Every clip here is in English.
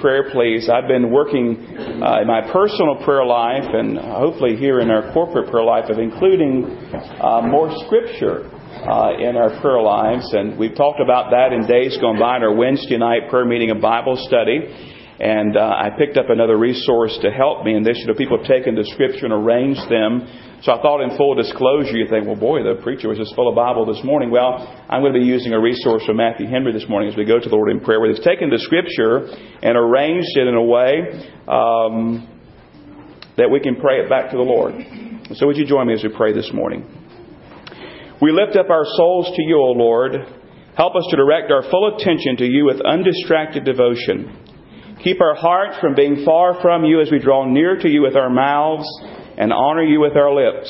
prayer, please. I've been working uh, in my personal prayer life and hopefully here in our corporate prayer life of including uh, more scripture uh, in our prayer lives. And we've talked about that in days gone by in our Wednesday night prayer meeting and Bible study. And uh, I picked up another resource to help me in this. You know, people have taken the scripture and arranged them. So I thought in full disclosure, you think, well, boy, the preacher was just full of Bible this morning. Well, I'm going to be using a resource from Matthew Henry this morning as we go to the Lord in prayer, where he's taken the scripture and arranged it in a way um, that we can pray it back to the Lord. So would you join me as we pray this morning? We lift up our souls to you, O Lord. Help us to direct our full attention to you with undistracted devotion. Keep our hearts from being far from you as we draw near to you with our mouths and honor you with our lips.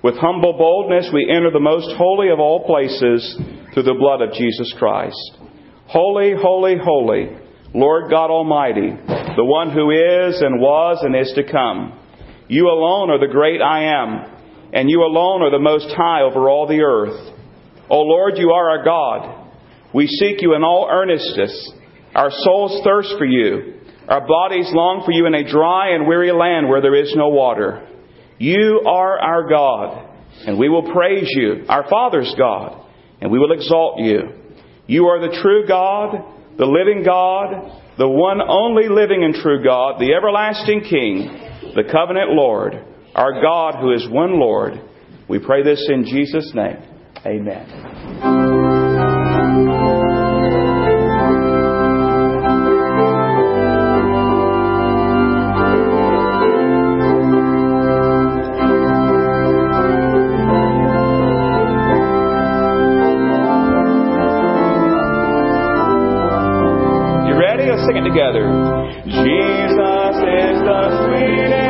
With humble boldness, we enter the most holy of all places through the blood of Jesus Christ. Holy, holy, holy, Lord God Almighty, the one who is and was and is to come. You alone are the great I am, and you alone are the most high over all the earth. O Lord, you are our God. We seek you in all earnestness. Our souls thirst for you. Our bodies long for you in a dry and weary land where there is no water. You are our God, and we will praise you, our Father's God, and we will exalt you. You are the true God, the living God, the one only living and true God, the everlasting King, the covenant Lord, our God who is one Lord. We pray this in Jesus' name. Amen. Let's sing it together. Jesus is the sweetest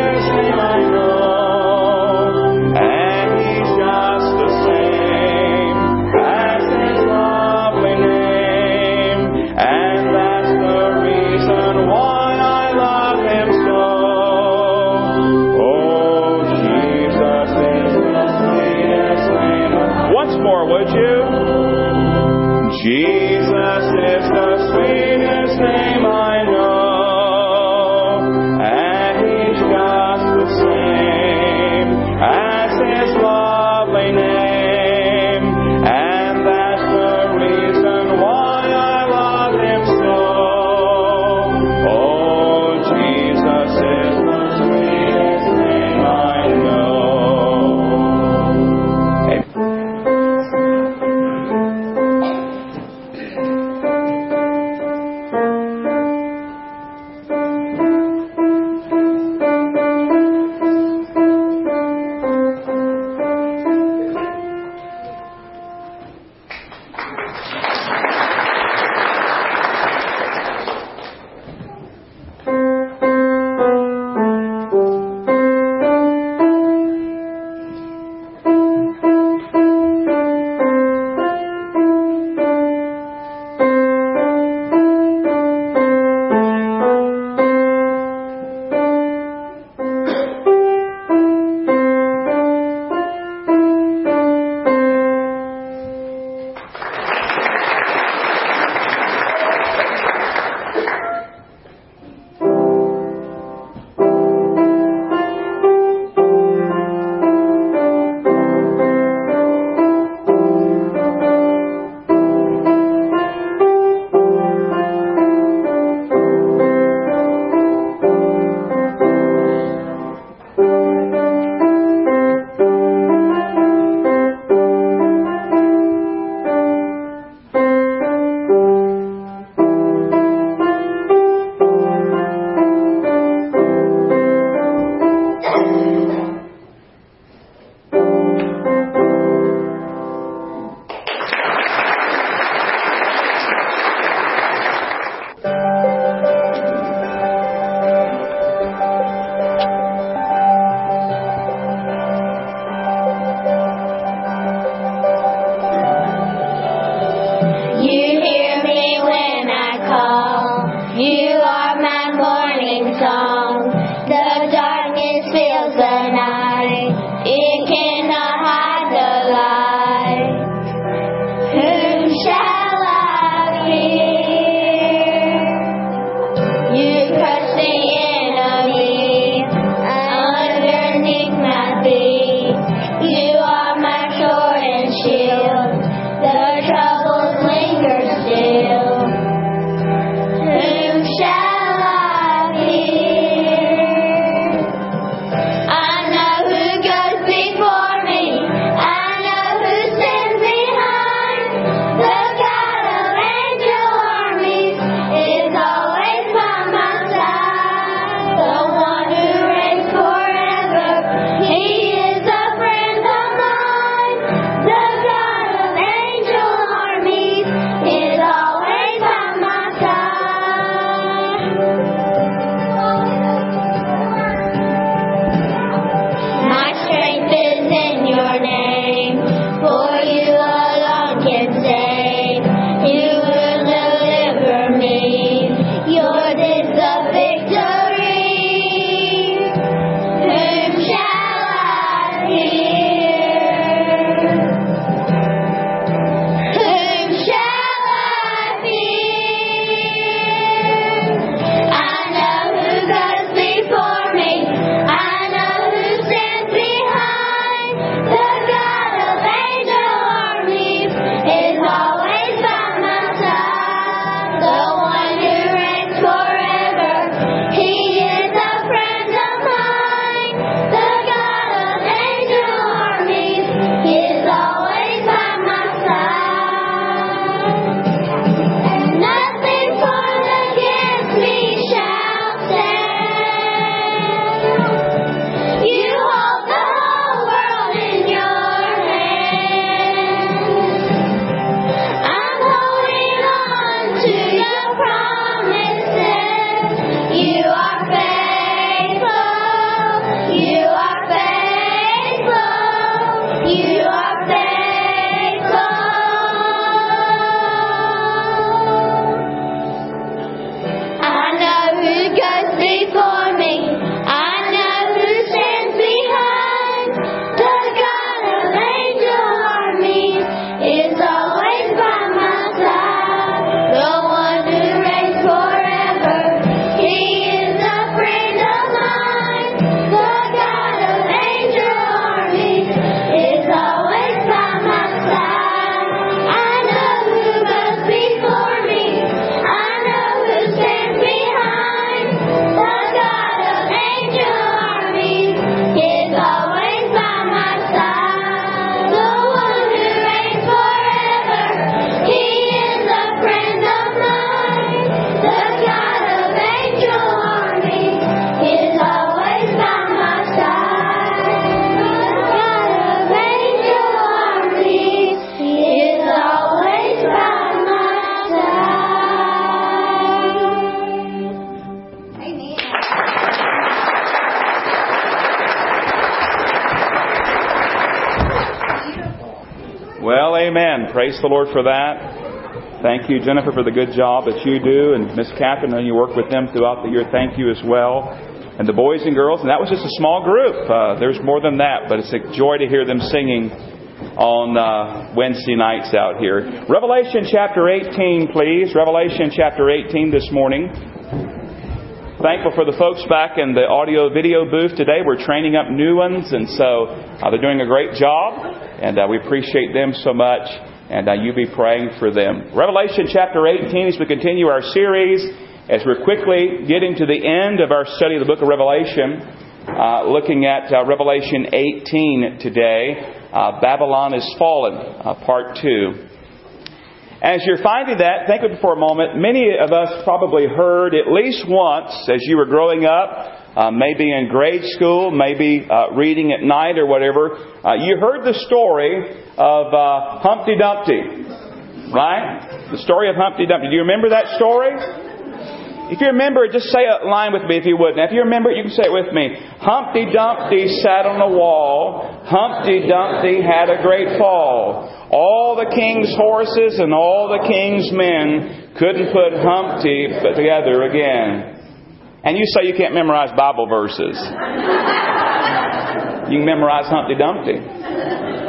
Praise the Lord for that. Thank you, Jennifer, for the good job that you do, and Miss Catherine, and you work with them throughout the year. Thank you as well. And the boys and girls, and that was just a small group. Uh, there's more than that, but it's a joy to hear them singing on uh, Wednesday nights out here. Revelation chapter 18, please. Revelation chapter 18 this morning. Thankful for the folks back in the audio video booth today. We're training up new ones, and so uh, they're doing a great job, and uh, we appreciate them so much. And uh, you be praying for them. Revelation chapter 18, as we continue our series, as we're quickly getting to the end of our study of the book of Revelation, uh, looking at uh, Revelation 18 today. Uh, Babylon is fallen, part two. As you're finding that, think of it for a moment. Many of us probably heard at least once as you were growing up, uh, maybe in grade school, maybe uh, reading at night or whatever, uh, you heard the story of uh, Humpty Dumpty. Right? The story of Humpty Dumpty. Do you remember that story? If you remember it, just say a line with me if you would. Now, if you remember it, you can say it with me. Humpty Dumpty sat on the wall. Humpty Dumpty had a great fall. All the king's horses and all the king's men couldn't put Humpty together again. And you say you can't memorize Bible verses. You can memorize Humpty Dumpty.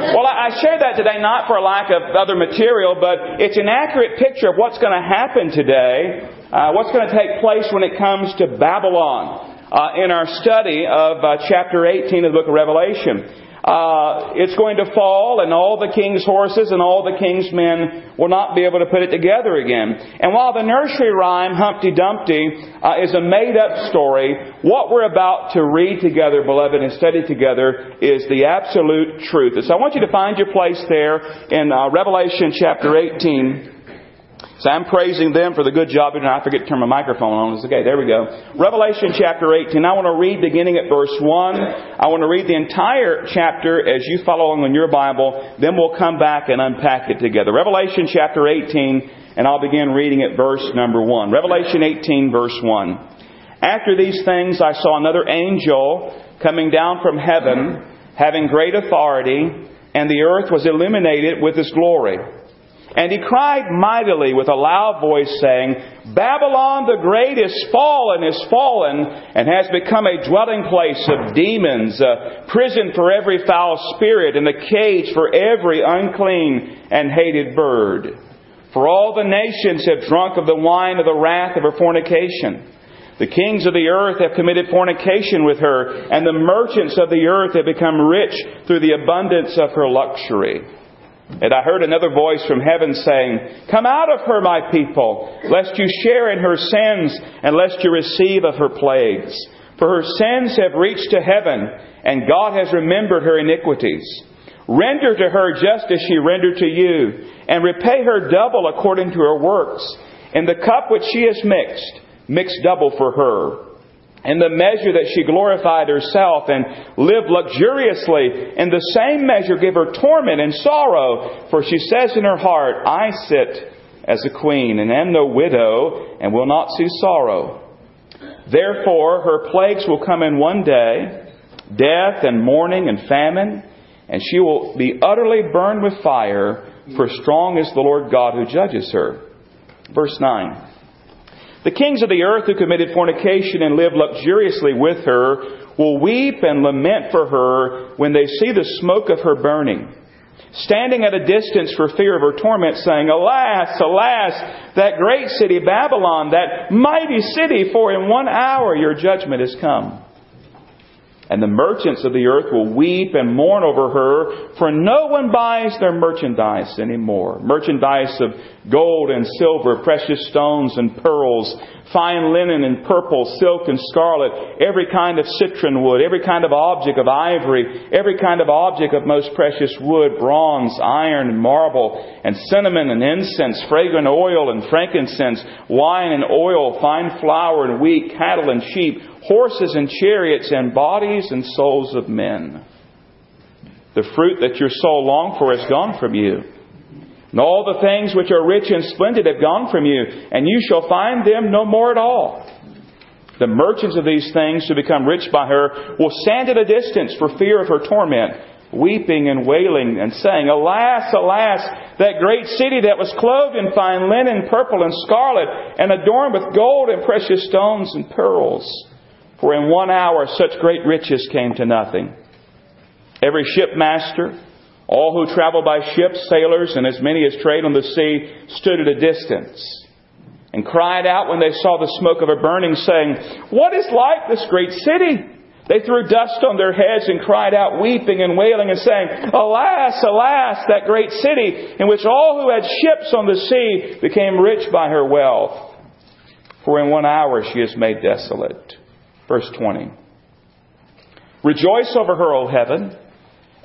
Well, I share that today not for lack of other material, but it's an accurate picture of what's going to happen today, uh, what's going to take place when it comes to Babylon uh, in our study of uh, chapter 18 of the book of Revelation uh, it's going to fall, and all the king's horses and all the king's men will not be able to put it together again. And while the nursery rhyme, Humpty Dumpty, uh, is a made up story, what we're about to read together, beloved, and study together is the absolute truth. And so I want you to find your place there in uh, Revelation chapter 18. So I'm praising them for the good job, and I forget to turn my microphone on. It's okay, there we go. Revelation chapter 18. I want to read beginning at verse 1. I want to read the entire chapter as you follow along in your Bible. Then we'll come back and unpack it together. Revelation chapter 18, and I'll begin reading at verse number 1. Revelation 18, verse 1. After these things, I saw another angel coming down from heaven, having great authority, and the earth was illuminated with his glory. And he cried mightily with a loud voice, saying, Babylon the Great is fallen, is fallen, and has become a dwelling place of demons, a prison for every foul spirit, and a cage for every unclean and hated bird. For all the nations have drunk of the wine of the wrath of her fornication. The kings of the earth have committed fornication with her, and the merchants of the earth have become rich through the abundance of her luxury. And I heard another voice from heaven saying, Come out of her, my people, lest you share in her sins, and lest you receive of her plagues. For her sins have reached to heaven, and God has remembered her iniquities. Render to her just as she rendered to you, and repay her double according to her works. In the cup which she has mixed, mix double for her in the measure that she glorified herself and lived luxuriously, in the same measure give her torment and sorrow. For she says in her heart, I sit as a queen and am no widow and will not see sorrow. Therefore, her plagues will come in one day death and mourning and famine, and she will be utterly burned with fire, for strong is the Lord God who judges her. Verse 9. The kings of the earth who committed fornication and lived luxuriously with her will weep and lament for her when they see the smoke of her burning, standing at a distance for fear of her torment, saying, Alas, alas, that great city Babylon, that mighty city, for in one hour your judgment has come. And the merchants of the earth will weep and mourn over her, for no one buys their merchandise anymore. Merchandise of gold and silver, precious stones and pearls, fine linen and purple, silk and scarlet, every kind of citron wood, every kind of object of ivory, every kind of object of most precious wood, bronze, iron, and marble, and cinnamon and incense, fragrant oil and frankincense, wine and oil, fine flour and wheat, cattle and sheep, horses and chariots, and bodies and souls of men. The fruit that your soul longed for is gone from you. And all the things which are rich and splendid have gone from you, and you shall find them no more at all. The merchants of these things who become rich by her will stand at a distance for fear of her torment, weeping and wailing and saying, Alas, alas, that great city that was clothed in fine linen, purple and scarlet, and adorned with gold and precious stones and pearls. For in one hour such great riches came to nothing. Every shipmaster, all who travel by ships, sailors, and as many as trade on the sea, stood at a distance and cried out when they saw the smoke of a burning, saying, What is like this great city? They threw dust on their heads and cried out, weeping and wailing and saying, Alas, alas, that great city in which all who had ships on the sea became rich by her wealth. For in one hour she is made desolate. Verse 20. Rejoice over her, O heaven,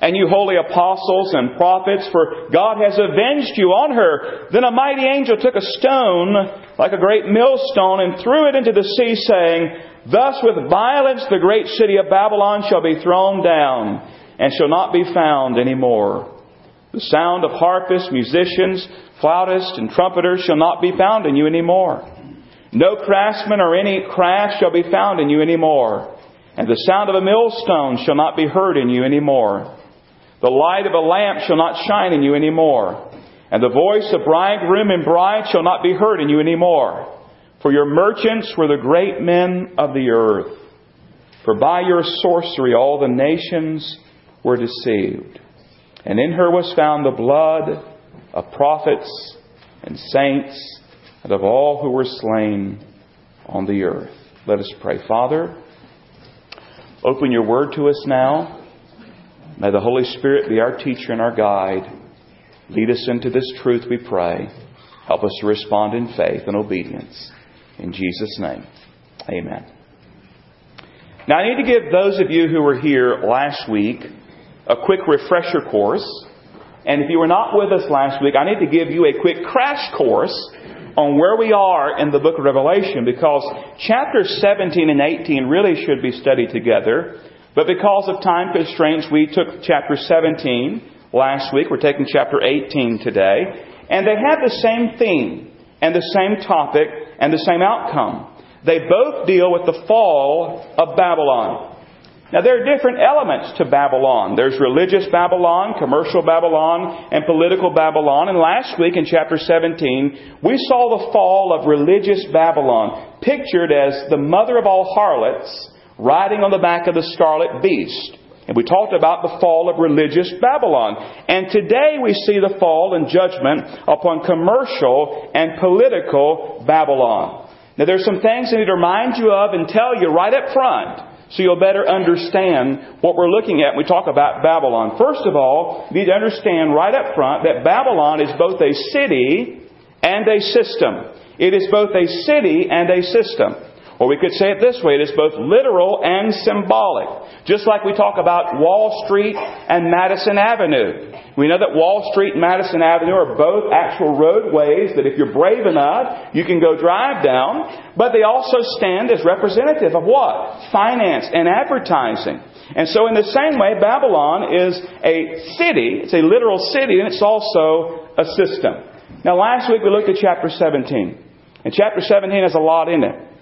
and you holy apostles and prophets, for God has avenged you on her. Then a mighty angel took a stone, like a great millstone, and threw it into the sea, saying, Thus with violence the great city of Babylon shall be thrown down, and shall not be found any more. The sound of harpists, musicians, flautists, and trumpeters shall not be found in you any more. No craftsman or any craft shall be found in you any more. And the sound of a millstone shall not be heard in you any more. The light of a lamp shall not shine in you any more. And the voice of bridegroom and bride shall not be heard in you any more. For your merchants were the great men of the earth. For by your sorcery all the nations were deceived. And in her was found the blood of prophets and saints and of all who were slain on the earth. Let us pray. Father, open your word to us now. May the Holy Spirit be our teacher and our guide. Lead us into this truth, we pray. Help us to respond in faith and obedience. In Jesus' name, amen. Now, I need to give those of you who were here last week a quick refresher course. And if you were not with us last week, I need to give you a quick crash course on where we are in the book of Revelation because chapters 17 and 18 really should be studied together. But because of time constraints, we took chapter 17 last week. We're taking chapter 18 today. And they have the same theme and the same topic and the same outcome. They both deal with the fall of Babylon. Now, there are different elements to Babylon. There's religious Babylon, commercial Babylon, and political Babylon. And last week in chapter 17, we saw the fall of religious Babylon, pictured as the mother of all harlots riding on the back of the scarlet beast. And we talked about the fall of religious Babylon. And today we see the fall and judgment upon commercial and political Babylon. Now there's some things I need to remind you of and tell you right up front so you'll better understand what we're looking at when we talk about Babylon. First of all, you need to understand right up front that Babylon is both a city and a system. It is both a city and a system. Or we could say it this way, it is both literal and symbolic. Just like we talk about Wall Street and Madison Avenue. We know that Wall Street and Madison Avenue are both actual roadways that if you're brave enough, you can go drive down. But they also stand as representative of what? Finance and advertising. And so in the same way, Babylon is a city, it's a literal city, and it's also a system. Now last week we looked at chapter 17. And chapter 17 has a lot in it.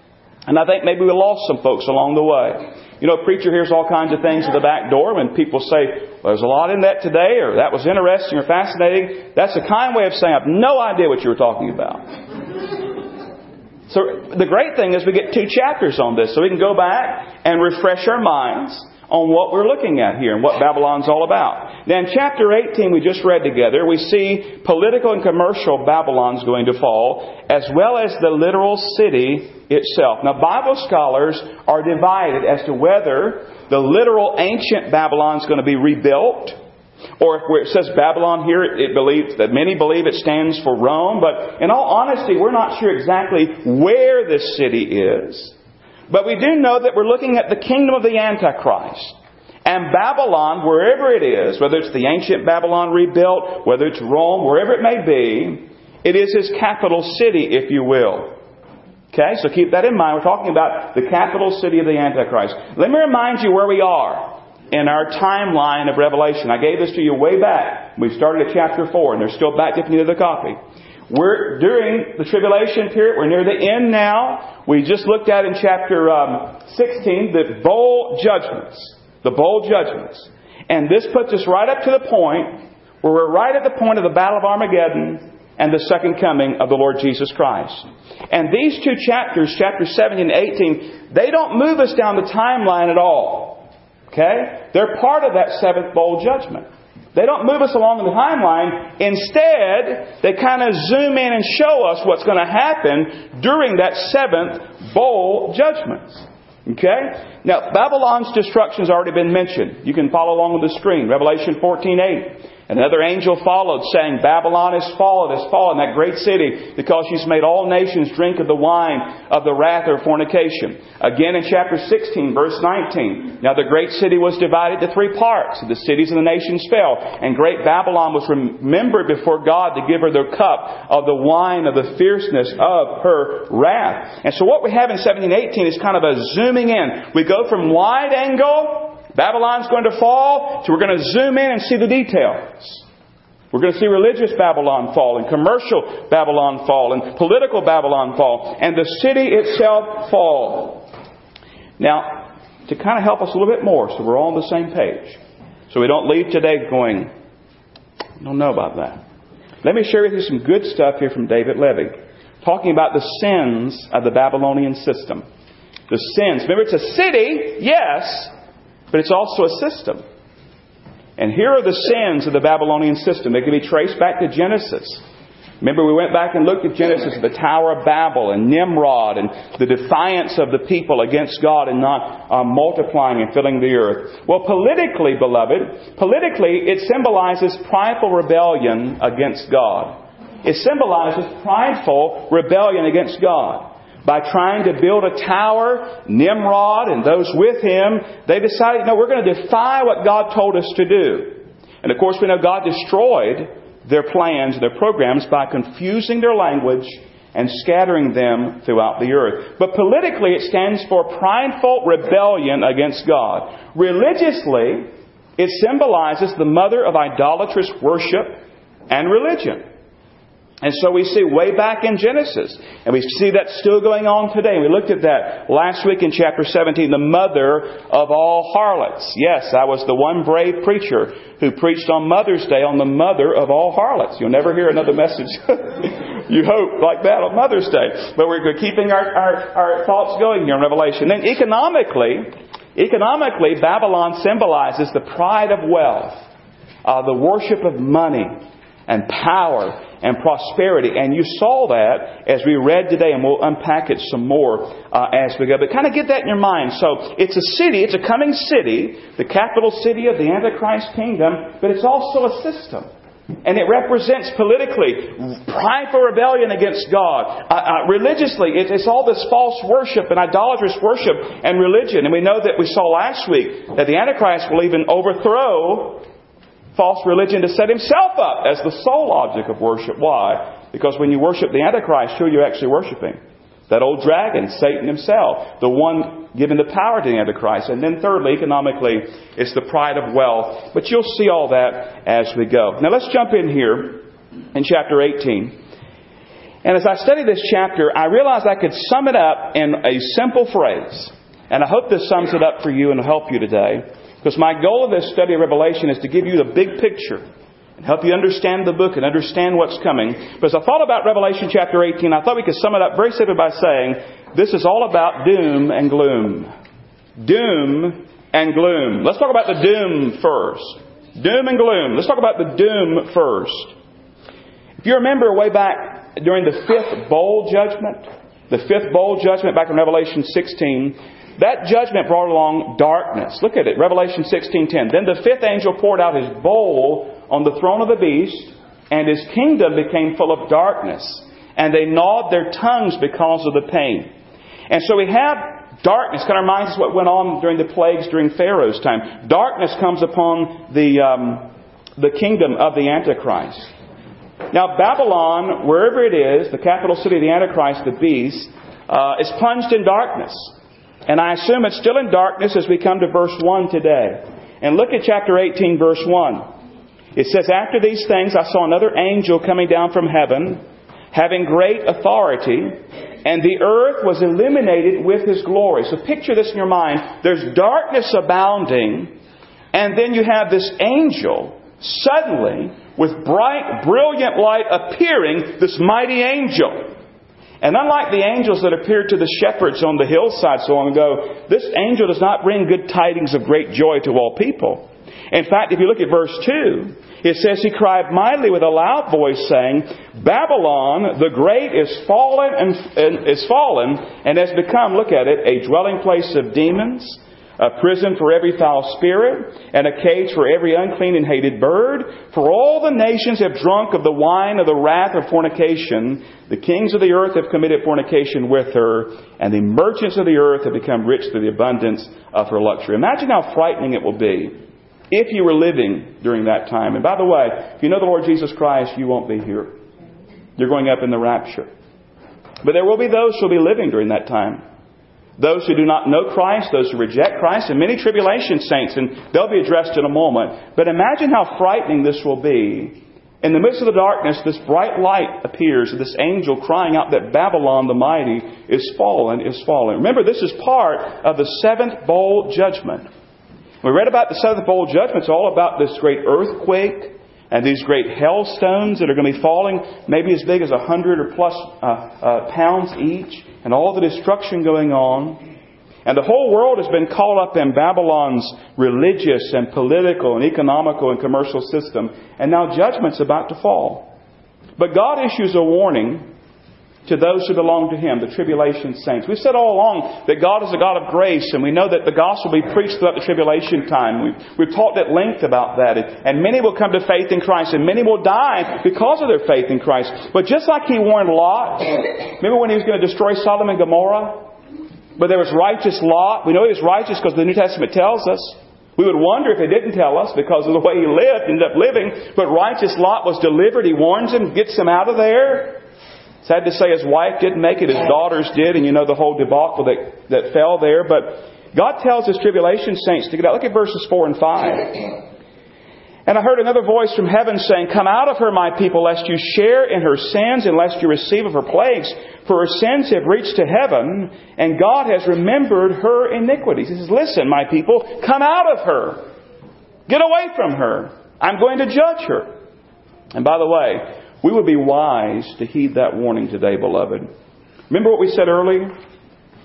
And I think maybe we lost some folks along the way. You know, a preacher hears all kinds of things at the back door when people say, well, there's a lot in that today, or that was interesting or fascinating. That's a kind way of saying, I have no idea what you were talking about. So the great thing is we get two chapters on this, so we can go back and refresh our minds on what we're looking at here and what Babylon's all about. Now in chapter 18 we just read together, we see political and commercial Babylon's going to fall, as well as the literal city itself. Now Bible scholars are divided as to whether the literal ancient Babylon is going to be rebuilt, or if where it says Babylon here, it believes that many believe it stands for Rome, but in all honesty, we're not sure exactly where this city is. But we do know that we're looking at the kingdom of the Antichrist. And Babylon, wherever it is, whether it's the ancient Babylon rebuilt, whether it's Rome, wherever it may be, it is his capital city, if you will. Okay, so keep that in mind. We're talking about the capital city of the Antichrist. Let me remind you where we are in our timeline of Revelation. I gave this to you way back. We started at chapter 4, and there's still back if you need the copy. We're during the tribulation period. We're near the end now. We just looked at in chapter um, 16 the bowl judgments. The bowl judgments. And this puts us right up to the point where we're right at the point of the Battle of Armageddon and the second coming of the Lord Jesus Christ. And these two chapters, chapters 17 and 18, they don't move us down the timeline at all. Okay? They're part of that seventh bowl judgment. They don't move us along the timeline. Instead, they kind of zoom in and show us what's going to happen during that seventh bowl judgment. Okay? Now, Babylon's destruction has already been mentioned. You can follow along with the screen. Revelation 14:8. Another angel followed, saying, Babylon is fallen, is fallen, that great city, because she's made all nations drink of the wine of the wrath of fornication. Again in chapter 16, verse 19. Now the great city was divided to three parts. The cities of the nations fell, and great Babylon was remembered before God to give her the cup of the wine of the fierceness of her wrath. And so what we have in 1718 is kind of a zooming in. We go from wide angle Babylon's going to fall, so we're going to zoom in and see the details. We're going to see religious Babylon fall, and commercial Babylon fall, and political Babylon fall, and the city itself fall. Now, to kind of help us a little bit more, so we're all on the same page, so we don't leave today going, I don't know about that. Let me share with you some good stuff here from David Levy, talking about the sins of the Babylonian system. The sins. Remember, it's a city, yes, but it's also a system. And here are the sins of the Babylonian system. They can be traced back to Genesis. Remember, we went back and looked at Genesis, the Tower of Babel, and Nimrod, and the defiance of the people against God and not uh, multiplying and filling the earth. Well, politically, beloved, politically, it symbolizes prideful rebellion against God. It symbolizes prideful rebellion against God by trying to build a tower, Nimrod and those with him, they decided, no, we're going to defy what God told us to do. And of course, we know God destroyed their plans, their programs, by confusing their language and scattering them throughout the earth. But politically, it stands for prideful rebellion against God. Religiously, it symbolizes the mother of idolatrous worship and religion. And so we see way back in Genesis, and we see that still going on today. We looked at that last week in chapter 17, the mother of all harlots. Yes, I was the one brave preacher who preached on Mother's Day on the mother of all harlots. You'll never hear another message, you hope, like that on Mother's Day. But we're keeping our, our, our thoughts going here in Revelation. Then economically, economically, Babylon symbolizes the pride of wealth, uh, the worship of money and power and prosperity. And you saw that as we read today, and we'll unpack it some more uh, as we go. But kind of get that in your mind. So it's a city, it's a coming city, the capital city of the Antichrist kingdom, but it's also a system. And it represents politically prideful rebellion against God. Uh, uh, religiously, it, it's all this false worship and idolatrous worship and religion. And we know that we saw last week that the Antichrist will even overthrow false religion to set himself up as the sole object of worship. Why? Because when you worship the Antichrist, who are you actually worshiping? That old dragon, Satan himself, the one given the power to the Antichrist. And then thirdly, economically, it's the pride of wealth. But you'll see all that as we go. Now let's jump in here in chapter 18. And as I study this chapter, I realized I could sum it up in a simple phrase. And I hope this sums it up for you and help you today. Because my goal of this study of Revelation is to give you the big picture and help you understand the book and understand what's coming. But as I thought about Revelation chapter 18, I thought we could sum it up very simply by saying this is all about doom and gloom. Doom and gloom. Let's talk about the doom first. Doom and gloom. Let's talk about the doom first. If you remember way back during the fifth bowl judgment, the fifth bowl judgment back in Revelation 16, that judgment brought along darkness. Look at it, Revelation 16:10. Then the fifth angel poured out his bowl on the throne of the beast, and his kingdom became full of darkness, and they gnawed their tongues because of the pain. And so we have darkness. Kind of reminds us what went on during the plagues during Pharaoh's time. Darkness comes upon the um, the kingdom of the Antichrist. Now Babylon, wherever it is, the capital city of the Antichrist, the beast, uh, is plunged in darkness. And I assume it's still in darkness as we come to verse 1 today. And look at chapter 18, verse 1. It says, After these things I saw another angel coming down from heaven, having great authority, and the earth was illuminated with his glory. So picture this in your mind. There's darkness abounding, And then you have this angel suddenly, with bright, brilliant light appearing, this mighty angel. And unlike the angels that appeared to the shepherds on the hillside so long ago, this angel does not bring good tidings of great joy to all people. In fact, if you look at verse 2, it says, He cried mightily with a loud voice, saying, Babylon the great is fallen and, and is fallen and has become, look at it, a dwelling place of demons a prison for every foul spirit, and a cage for every unclean and hated bird. For all the nations have drunk of the wine of the wrath of fornication. The kings of the earth have committed fornication with her, and the merchants of the earth have become rich through the abundance of her luxury. Imagine how frightening it will be if you were living during that time. And by the way, if you know the Lord Jesus Christ, you won't be here. You're going up in the rapture. But there will be those who will be living during that time. Those who do not know Christ, those who reject Christ, and many tribulation saints, and they'll be addressed in a moment. But imagine how frightening this will be. In the midst of the darkness, this bright light appears, this angel crying out that Babylon the mighty is fallen, is fallen. Remember, this is part of the seventh bowl judgment. We read about the seventh bowl judgment. It's all about this great earthquake and these great hailstones that are going to be falling, maybe as big as a hundred or plus uh, uh, pounds each and all the destruction going on. And the whole world has been caught up in Babylon's religious and political and economical and commercial system. And now judgment's about to fall. But God issues a warning to those who belong to Him, the tribulation saints. We've said all along that God is a God of grace, and we know that the gospel will be preached throughout the tribulation time. We've, we've talked at length about that. And many will come to faith in Christ, and many will die because of their faith in Christ. But just like He warned Lot, remember when He was going to destroy Sodom and Gomorrah? But there was righteous Lot. We know he was righteous because the New Testament tells us. We would wonder if he didn't tell us because of the way he lived, ended up living. But righteous Lot was delivered. He warns him, gets him out of there. Sad to say his wife didn't make it, his daughters did, and you know the whole debacle that, that fell there. But God tells his tribulation saints to get out. Look at verses 4 and 5. And I heard another voice from heaven saying, Come out of her, my people, lest you share in her sins, and lest you receive of her plagues. For her sins have reached to heaven, and God has remembered her iniquities. He says, Listen, my people, come out of her. Get away from her. I'm going to judge her. And by the way, we would be wise to heed that warning today, beloved. Remember what we said earlier?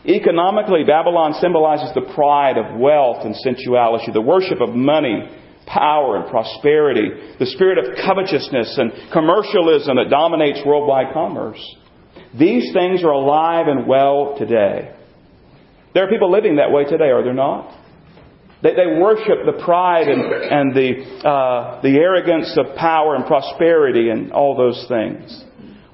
Economically, Babylon symbolizes the pride of wealth and sensuality, the worship of money, power, and prosperity, the spirit of covetousness and commercialism that dominates worldwide commerce. These things are alive and well today. There are people living that way today, are there not? They, they worship the pride and, and the, uh, the arrogance of power and prosperity and all those things.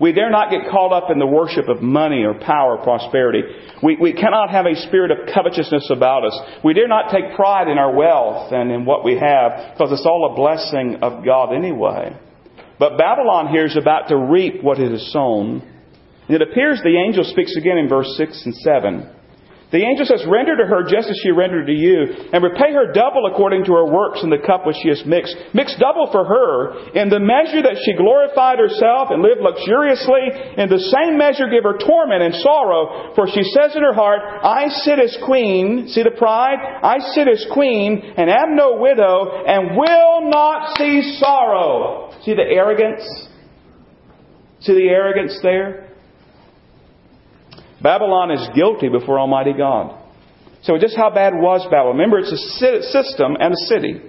We dare not get caught up in the worship of money or power or prosperity. We, we cannot have a spirit of covetousness about us. We dare not take pride in our wealth and in what we have because it's all a blessing of God anyway. But Babylon here is about to reap what it has sown. It appears the angel speaks again in verse 6 and 7. The angel says, Render to her just as she rendered to you, and repay her double according to her works in the cup which she has mixed. Mix double for her. In the measure that she glorified herself and lived luxuriously, in the same measure give her torment and sorrow. For she says in her heart, I sit as queen, see the pride? I sit as queen, and am no widow, and will not see sorrow. See the arrogance? See the arrogance there? Babylon is guilty before Almighty God. So just how bad was Babylon? Remember, it's a system and a city.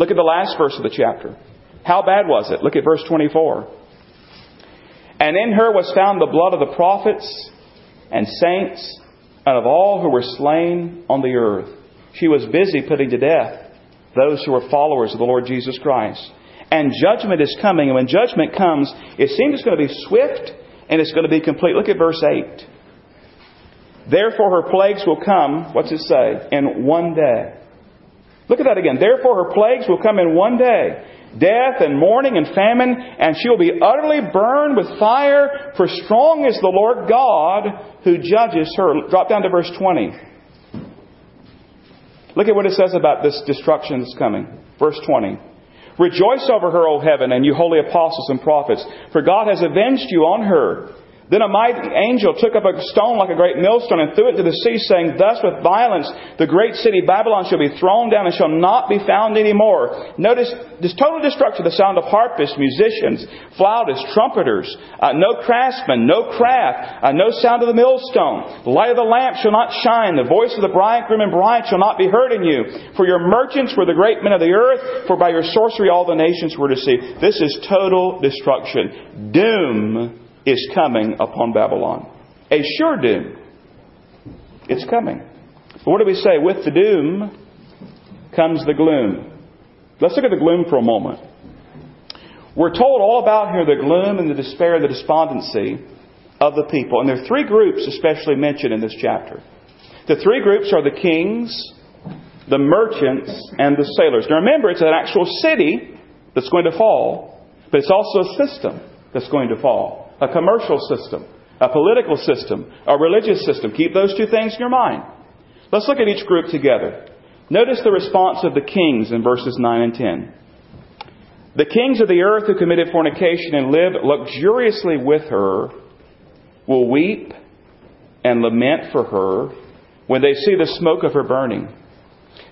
Look at the last verse of the chapter. How bad was it? Look at verse 24. And in her was found the blood of the prophets and saints and of all who were slain on the earth. She was busy putting to death those who were followers of the Lord Jesus Christ. And judgment is coming. And when judgment comes, it seems it's going to be swift and it's going to be complete. Look at verse 8. Therefore her plagues will come, what's it say? In one day. Look at that again. Therefore her plagues will come in one day. Death and mourning and famine, and she will be utterly burned with fire, for strong is the Lord God who judges her. Drop down to verse 20. Look at what it says about this destruction that's coming. Verse 20. Rejoice over her, O heaven, and you holy apostles and prophets, for God has avenged you on her. Then a mighty angel took up a stone like a great millstone and threw it into the sea, saying, Thus with violence the great city Babylon shall be thrown down and shall not be found any more. Notice this total destruction, the sound of harpists, musicians, flautists, trumpeters, uh, no craftsmen, no craft, uh, no sound of the millstone. The light of the lamp shall not shine, the voice of the bridegroom and bride shall not be heard in you. For your merchants were the great men of the earth, for by your sorcery all the nations were deceived. This is total destruction. Doom is coming upon Babylon. A sure doom. It's coming. But what do we say? With the doom comes the gloom. Let's look at the gloom for a moment. We're told all about here the gloom and the despair and the despondency of the people. And there are three groups especially mentioned in this chapter. The three groups are the kings, the merchants, and the sailors. Now remember, it's an actual city that's going to fall, but it's also a system that's going to fall a commercial system, a political system, a religious system. Keep those two things in your mind. Let's look at each group together. Notice the response of the kings in verses 9 and 10. The kings of the earth who committed fornication and lived luxuriously with her will weep and lament for her when they see the smoke of her burning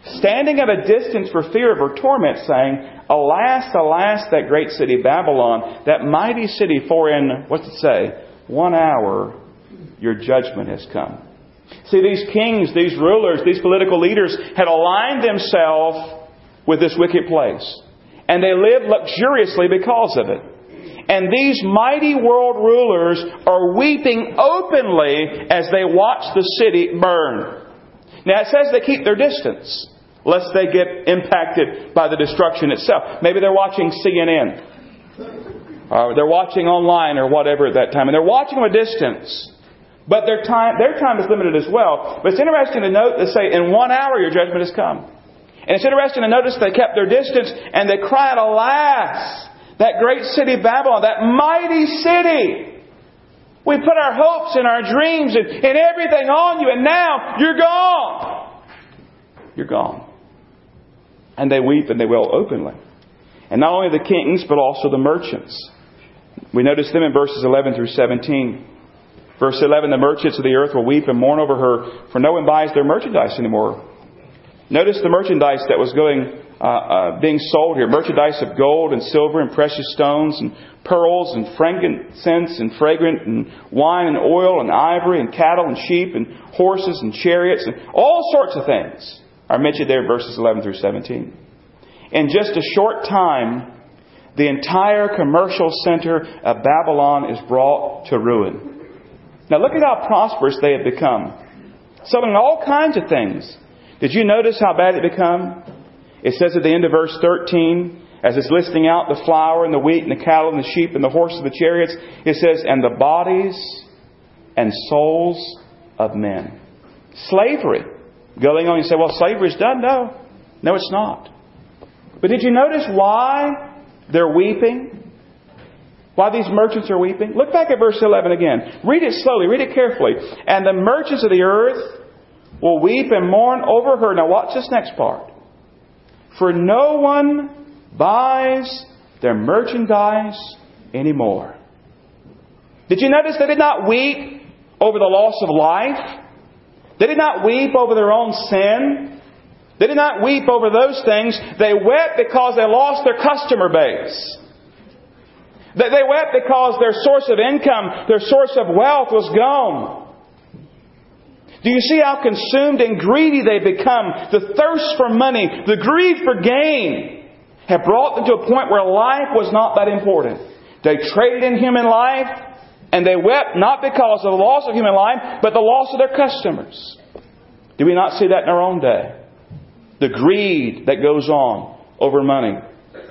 standing at a distance for fear of her torment, saying, Alas, alas, that great city Babylon, that mighty city, for in, what's it say, one hour your judgment has come. See, these kings, these rulers, these political leaders had aligned themselves with this wicked place. And they lived luxuriously because of it. And these mighty world rulers are weeping openly as they watch the city burn. Now it says they keep their distance lest they get impacted by the destruction itself. Maybe they're watching CNN, or uh, they're watching online, or whatever at that time, and they're watching from a distance. But their time, their time is limited as well. But it's interesting to note that say, in one hour your judgment has come. And it's interesting to notice they kept their distance and they cried, Alas, that great city Babylon, that mighty city. We put our hopes and our dreams and, and everything on you, and now you're gone. You're gone and they weep and they wail openly. And not only the kings, but also the merchants. We notice them in verses 11 through 17. Verse 11, the merchants of the earth will weep and mourn over her, for no one buys their merchandise anymore. Notice the merchandise that was going, uh, uh, being sold here. Merchandise of gold and silver and precious stones and pearls and frankincense and fragrant and wine and oil and ivory and cattle and sheep and horses and chariots and all sorts of things are mentioned there verses 11 through 17. In just a short time, the entire commercial center of Babylon is brought to ruin. Now look at how prosperous they have become. Selling all kinds of things. Did you notice how bad it become? It says at the end of verse 13, as it's listing out the flour and the wheat and the cattle and the sheep and the horses and the chariots, it says, and the bodies and souls of men. Slavery. Going on, you say, well, slavery is done. No. No, it's not. But did you notice why they're weeping? Why these merchants are weeping? Look back at verse 11 again. Read it slowly, read it carefully. And the merchants of the earth will weep and mourn over her. Now, watch this next part. For no one buys their merchandise anymore. Did you notice they did not weep over the loss of life? They did not weep over their own sin. They did not weep over those things. They wept because they lost their customer base. They wept because their source of income, their source of wealth was gone. Do you see how consumed and greedy they become? The thirst for money, the greed for gain have brought them to a point where life was not that important. They traded in human life and they wept not because of the loss of human life, but the loss of their customers. Do we not see that in our own day? The greed that goes on over money.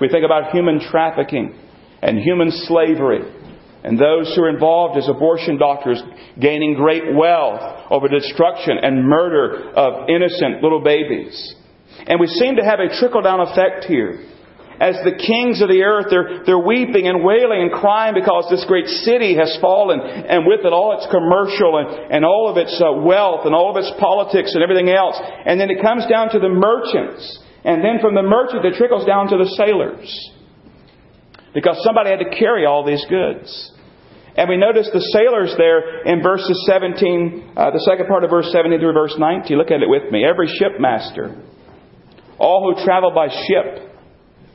We think about human trafficking and human slavery and those who are involved as abortion doctors gaining great wealth over destruction and murder of innocent little babies. And we seem to have a trickle down effect here as the kings of the earth, they're, they're weeping and wailing and crying because this great city has fallen, and with it all its commercial and, and all of its uh, wealth and all of its politics and everything else. And then it comes down to the merchants. And then from the merchant, it trickles down to the sailors. Because somebody had to carry all these goods. And we notice the sailors there in verses 17, uh, the second part of verse 17 through verse 19. Look at it with me. Every shipmaster, all who travel by ship,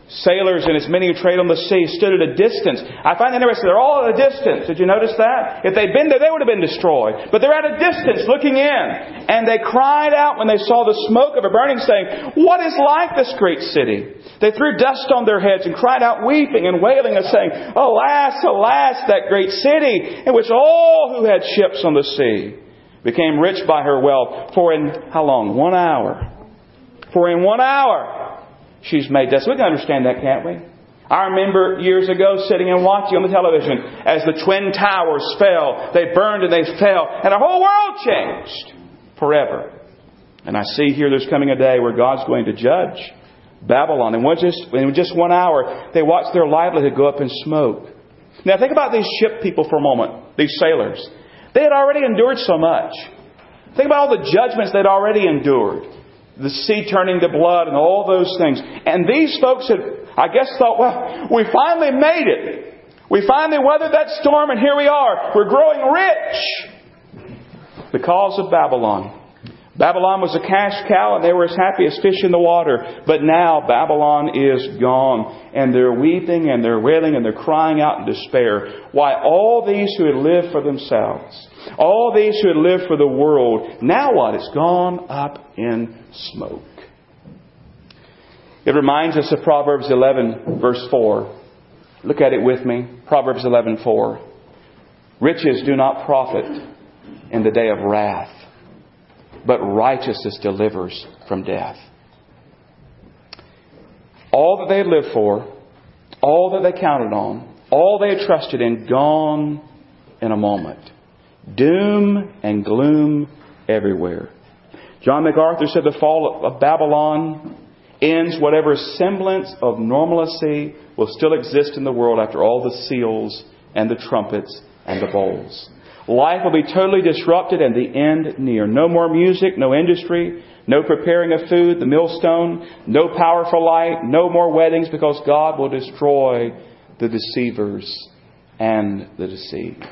Sailors and as many who trade on the sea stood at a distance. I find it interesting. They're all at a distance. Did you notice that? If they'd been there, they would have been destroyed. But they're at a distance looking in. And they cried out when they saw the smoke of a burning, saying, What is like this great city? They threw dust on their heads and cried out, weeping and wailing and saying, Alas, alas, that great city in which all who had ships on the sea became rich by her wealth. For in how long? One hour. For in one hour she's made desolate. We can understand that, can't we? I remember years ago sitting and watching on the television as the Twin Towers fell. They burned and they fell, and our whole world changed forever. And I see here there's coming a day where God's going to judge Babylon. And just, in just one hour, they watched their livelihood go up in smoke. Now think about these ship people for a moment, these sailors. They had already endured so much. Think about all the judgments they'd already endured the sea turning to blood and all those things. And these folks had, I guess, thought, well, we finally made it. We finally weathered that storm and here we are. We're growing rich because of Babylon. Babylon was a cash cow and they were as happy as fish in the water. But now Babylon is gone and they're weeping and they're wailing and they're crying out in despair. Why all these who had lived for themselves, all these who had lived for the world, now what? It's gone up in smoke. It reminds us of Proverbs 11 verse 4. Look at it with me. Proverbs 11:4. Riches do not profit in the day of wrath but righteousness delivers from death. All that they had lived for, all that they counted on, all they had trusted in, gone in a moment. Doom and gloom everywhere. John MacArthur said the fall of Babylon ends whatever semblance of normalcy will still exist in the world after all the seals and the trumpets and the bowls. Life will be totally disrupted and the end near. No more music, no industry, no preparing of food, the millstone, no powerful light, no more weddings because God will destroy the deceivers and the deceived.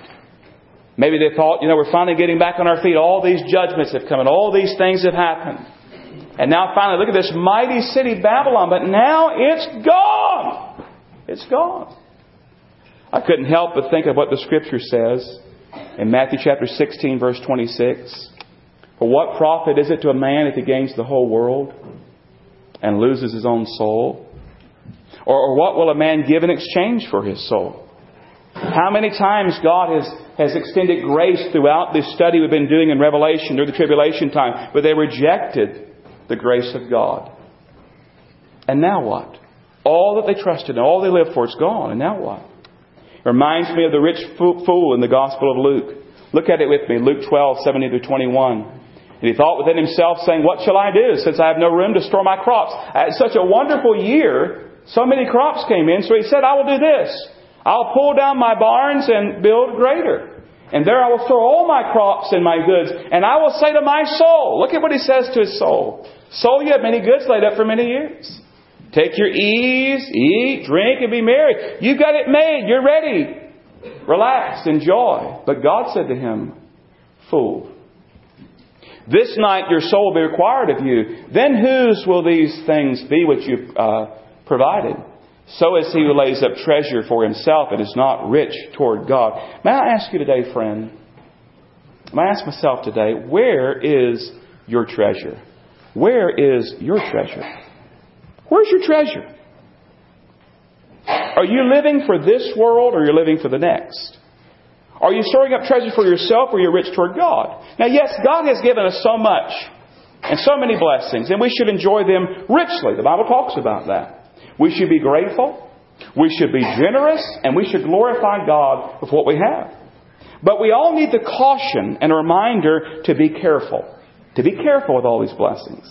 Maybe they thought, you know, we're finally getting back on our feet. All these judgments have come and all these things have happened. And now finally, look at this mighty city, Babylon, but now it's gone. It's gone. I couldn't help but think of what the scripture says in Matthew chapter 16, verse 26. For what profit is it to a man if he gains the whole world and loses his own soul? Or, or what will a man give in exchange for his soul? How many times God has, has extended grace throughout this study we've been doing in Revelation during the tribulation time, but they rejected the grace of God. And now what? All that they trusted and all they lived for is gone, and now what? It reminds me of the rich fool in the Gospel of Luke. Look at it with me, Luke 12, 17 to 21. And he thought within himself, saying, What shall I do, since I have no room to store my crops? I had such a wonderful year, so many crops came in, so he said, I will do this. I'll pull down my barns and build greater. And there I will store all my crops and my goods. And I will say to my soul, look at what he says to his soul. Soul, you have many goods laid up for many years. Take your ease, eat, drink, and be merry. You've got it made. You're ready. Relax, enjoy. But God said to him, Fool, this night your soul will be required of you. Then whose will these things be which you've uh, provided? So is he who lays up treasure for himself and is not rich toward God. May I ask you today, friend? May I ask myself today, where is your treasure? Where is your treasure? Where's your treasure? Are you living for this world or are you living for the next? Are you storing up treasure for yourself or you're rich toward God? Now, yes, God has given us so much and so many blessings, and we should enjoy them richly. The Bible talks about that. We should be grateful, we should be generous, and we should glorify God with what we have. But we all need the caution and a reminder to be careful. To be careful with all these blessings.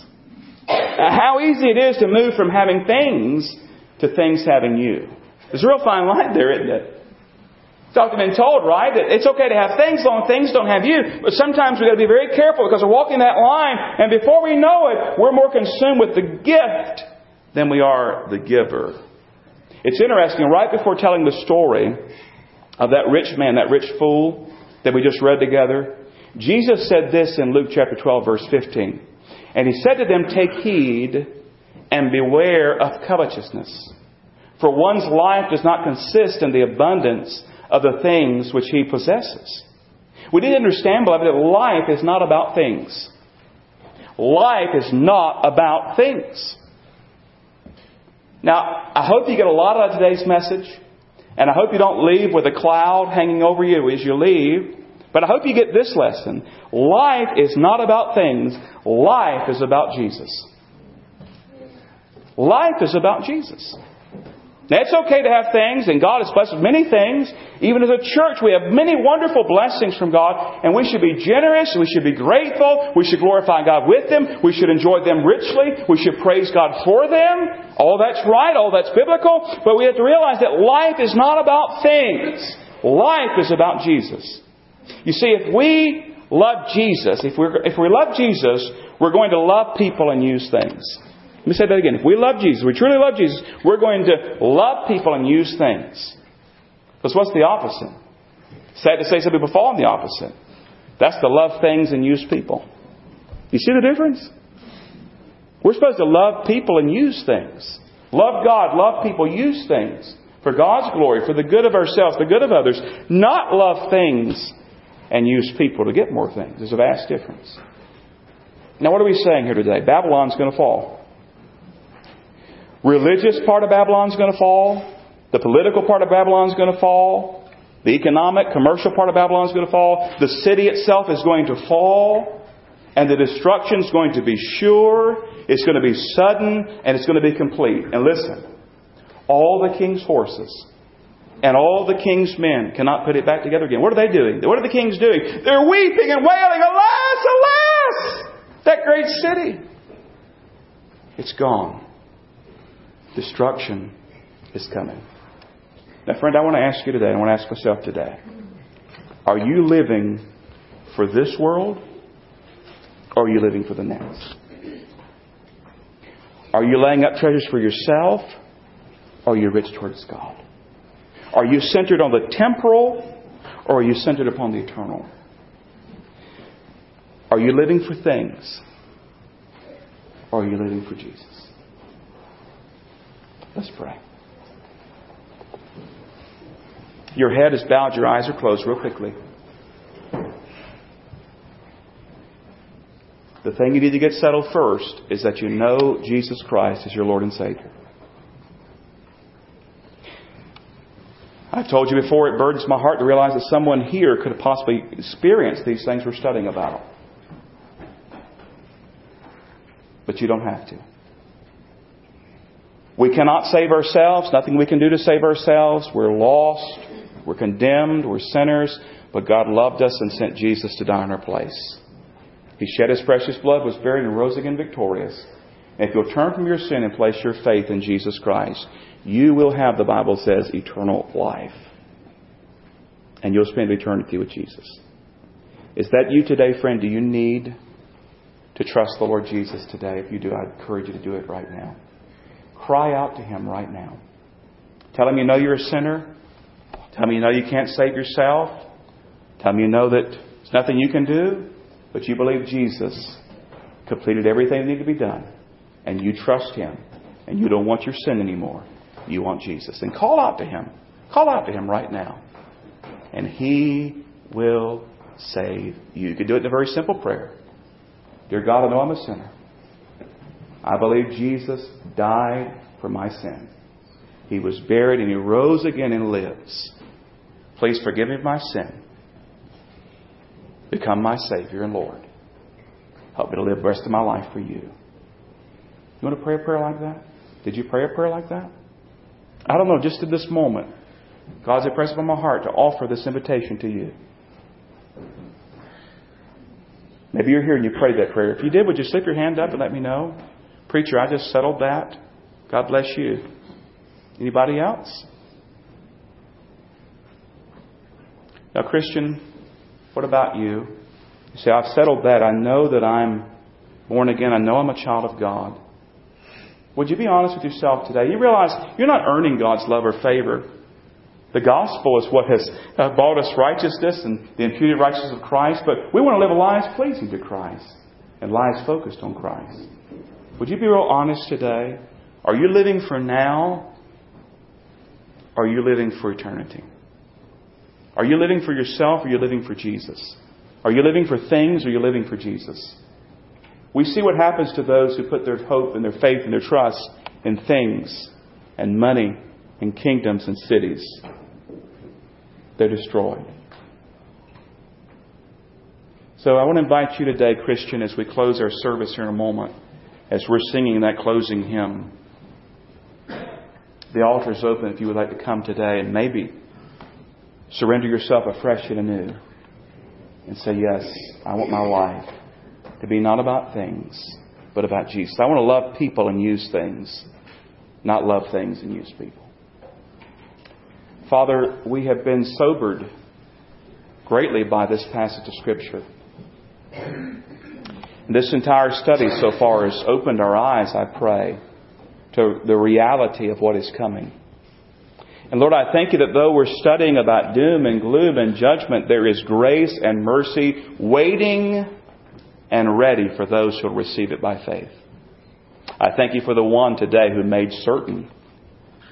Uh, how easy it is to move from having things to things having you. There's a real fine line there, isn't it? It's often been told, right, that it's okay to have things long things don't have you. But sometimes we've got to be very careful because we're walking that line, and before we know it, we're more consumed with the gift than we are the giver. It's interesting, right before telling the story of that rich man, that rich fool that we just read together, Jesus said this in Luke chapter 12, verse 15. And he said to them, Take heed and beware of covetousness. For one's life does not consist in the abundance of the things which he possesses. We need to understand, beloved, that life is not about things. Life is not about things. Now, I hope you get a lot out of today's message, and I hope you don't leave with a cloud hanging over you as you leave. But I hope you get this lesson. Life is not about things. Life is about Jesus. Life is about Jesus. Now, it's okay to have things, and God has blessed with many things. Even as a church, we have many wonderful blessings from God, and we should be generous, we should be grateful, we should glorify God with them, we should enjoy them richly, we should praise God for them. All that's right, all that's biblical, but we have to realize that life is not about things. Life is about Jesus. You see, if we love Jesus, if, we if we love Jesus, we're going to love people and use things. Let me say that again. If we love Jesus, we truly love Jesus, we're going to love people and use things. Because what's the opposite? Sad to say some people fall in the opposite. That's to love things and use people. You see the difference? We're supposed to love people and use things. Love God, love people, use things for God's glory, for the good of ourselves, the good of others. Not love things and use people to get more things. There's a vast difference. Now, what are we saying here today? Babylon's going to fall religious part of Babylon is going to fall. The political part of Babylon is going to fall. The economic, commercial part of Babylon is going to fall. The city itself is going to fall. And the destruction is going to be sure. It's going to be sudden. And it's going to be complete. And listen, all the king's horses and all the king's men cannot put it back together again. What are they doing? What are the kings doing? They're weeping and wailing, Alas, alas! That great city. It's gone destruction is coming. Now, friend, I want to ask you today, I want to ask myself today are you living for this world or are you living for the next? Are you laying up treasures for yourself or are you rich towards God? Are you centered on the temporal or are you centered upon the eternal? Are you living for things or are you living for Jesus? Let's pray. Your head is bowed, your eyes are closed, real quickly. The thing you need to get settled first is that you know Jesus Christ is your Lord and Savior. I've told you before, it burdens my heart to realize that someone here could have possibly experienced these things we're studying about. But you don't have to. We cannot save ourselves, nothing we can do to save ourselves. We're lost, we're condemned, we're sinners, but God loved us and sent Jesus to die in our place. He shed His precious blood, was buried, and rose again victorious. And if you'll turn from your sin and place your faith in Jesus Christ, you will have, the Bible says, eternal life. And you'll spend eternity with Jesus. Is that you today, friend? Do you need to trust the Lord Jesus today? If you do, I encourage you to do it right now. Cry out to Him right now. Tell Him you know you're a sinner. Tell Him you know you can't save yourself. Tell Him you know that there's nothing you can do, but you believe Jesus completed everything that needed to be done. And you trust Him. And you don't want your sin anymore. You want Jesus. And call out to Him. Call out to Him right now. And He will save you. You can do it in a very simple prayer. Dear God, I know I'm a sinner. I believe Jesus died for my sin. He was buried and he rose again and lives. Please forgive me of my sin. Become my Savior and Lord. Help me to live the rest of my life for you. You want to pray a prayer like that? Did you pray a prayer like that? I don't know, just at this moment, God's impressed upon my heart to offer this invitation to you. Maybe you're here and you prayed that prayer. If you did, would you slip your hand up and let me know? Preacher, I just settled that. God bless you. Anybody else? Now, Christian, what about you? You say, I've settled that. I know that I'm born again. I know I'm a child of God. Would you be honest with yourself today? You realize you're not earning God's love or favor. The gospel is what has uh, brought us righteousness and the imputed righteousness of Christ, but we want to live lives pleasing to Christ and lives focused on Christ. Would you be real honest today? Are you living for now? Are you living for eternity? Are you living for yourself or are you living for Jesus? Are you living for things or are you living for Jesus? We see what happens to those who put their hope and their faith and their trust in things and money and kingdoms and cities. They're destroyed. So I want to invite you today, Christian, as we close our service here in a moment, as we're singing that closing hymn. The altar is open if you would like to come today and maybe surrender yourself afresh and anew and say, Yes, I want my life to be not about things, but about Jesus. I want to love people and use things, not love things and use people. Father, we have been sobered greatly by this passage of Scripture. This entire study so far has opened our eyes, I pray, to the reality of what is coming. And Lord, I thank you that though we're studying about doom and gloom and judgment, there is grace and mercy waiting and ready for those who will receive it by faith. I thank you for the one today who made certain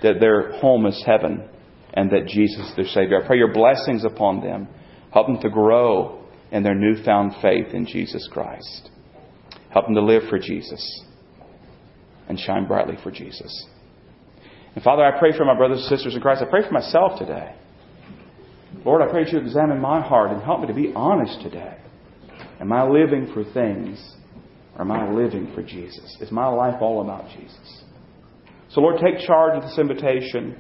that their home is heaven and that Jesus is their Savior. I pray your blessings upon them. Help them to grow in their newfound faith in Jesus Christ. Help them to live for Jesus and shine brightly for Jesus. And Father, I pray for my brothers and sisters in Christ. I pray for myself today. Lord, I pray that you examine my heart and help me to be honest today. Am I living for things or am I living for Jesus? Is my life all about Jesus? So, Lord, take charge of this invitation.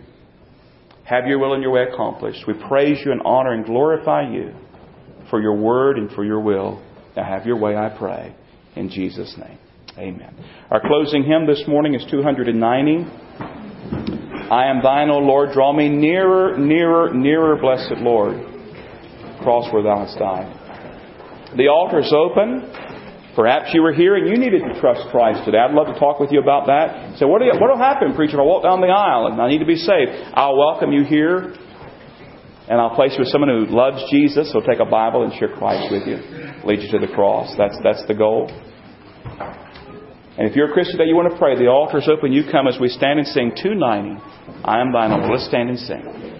Have your will and your way accomplished. We praise you and honor and glorify you for your word and for your will. Now, have your way, I pray. In Jesus' name. Amen. Our closing hymn this morning is 290. I am thine, O Lord. Draw me nearer, nearer, nearer, blessed Lord. Cross where thou hast died. The altar is open. Perhaps you were here and you needed to trust Christ today. I'd love to talk with you about that. So what will what will happen, preacher, if I walk down the aisle and I need to be saved? I'll welcome you here and I'll place you with someone who loves Jesus. Who'll take a Bible and share Christ with you, lead you to the cross. That's that's the goal. And if you're a Christian that you want to pray, the altar is open. You come as we stand and sing 290. I am thine. Let's stand and sing.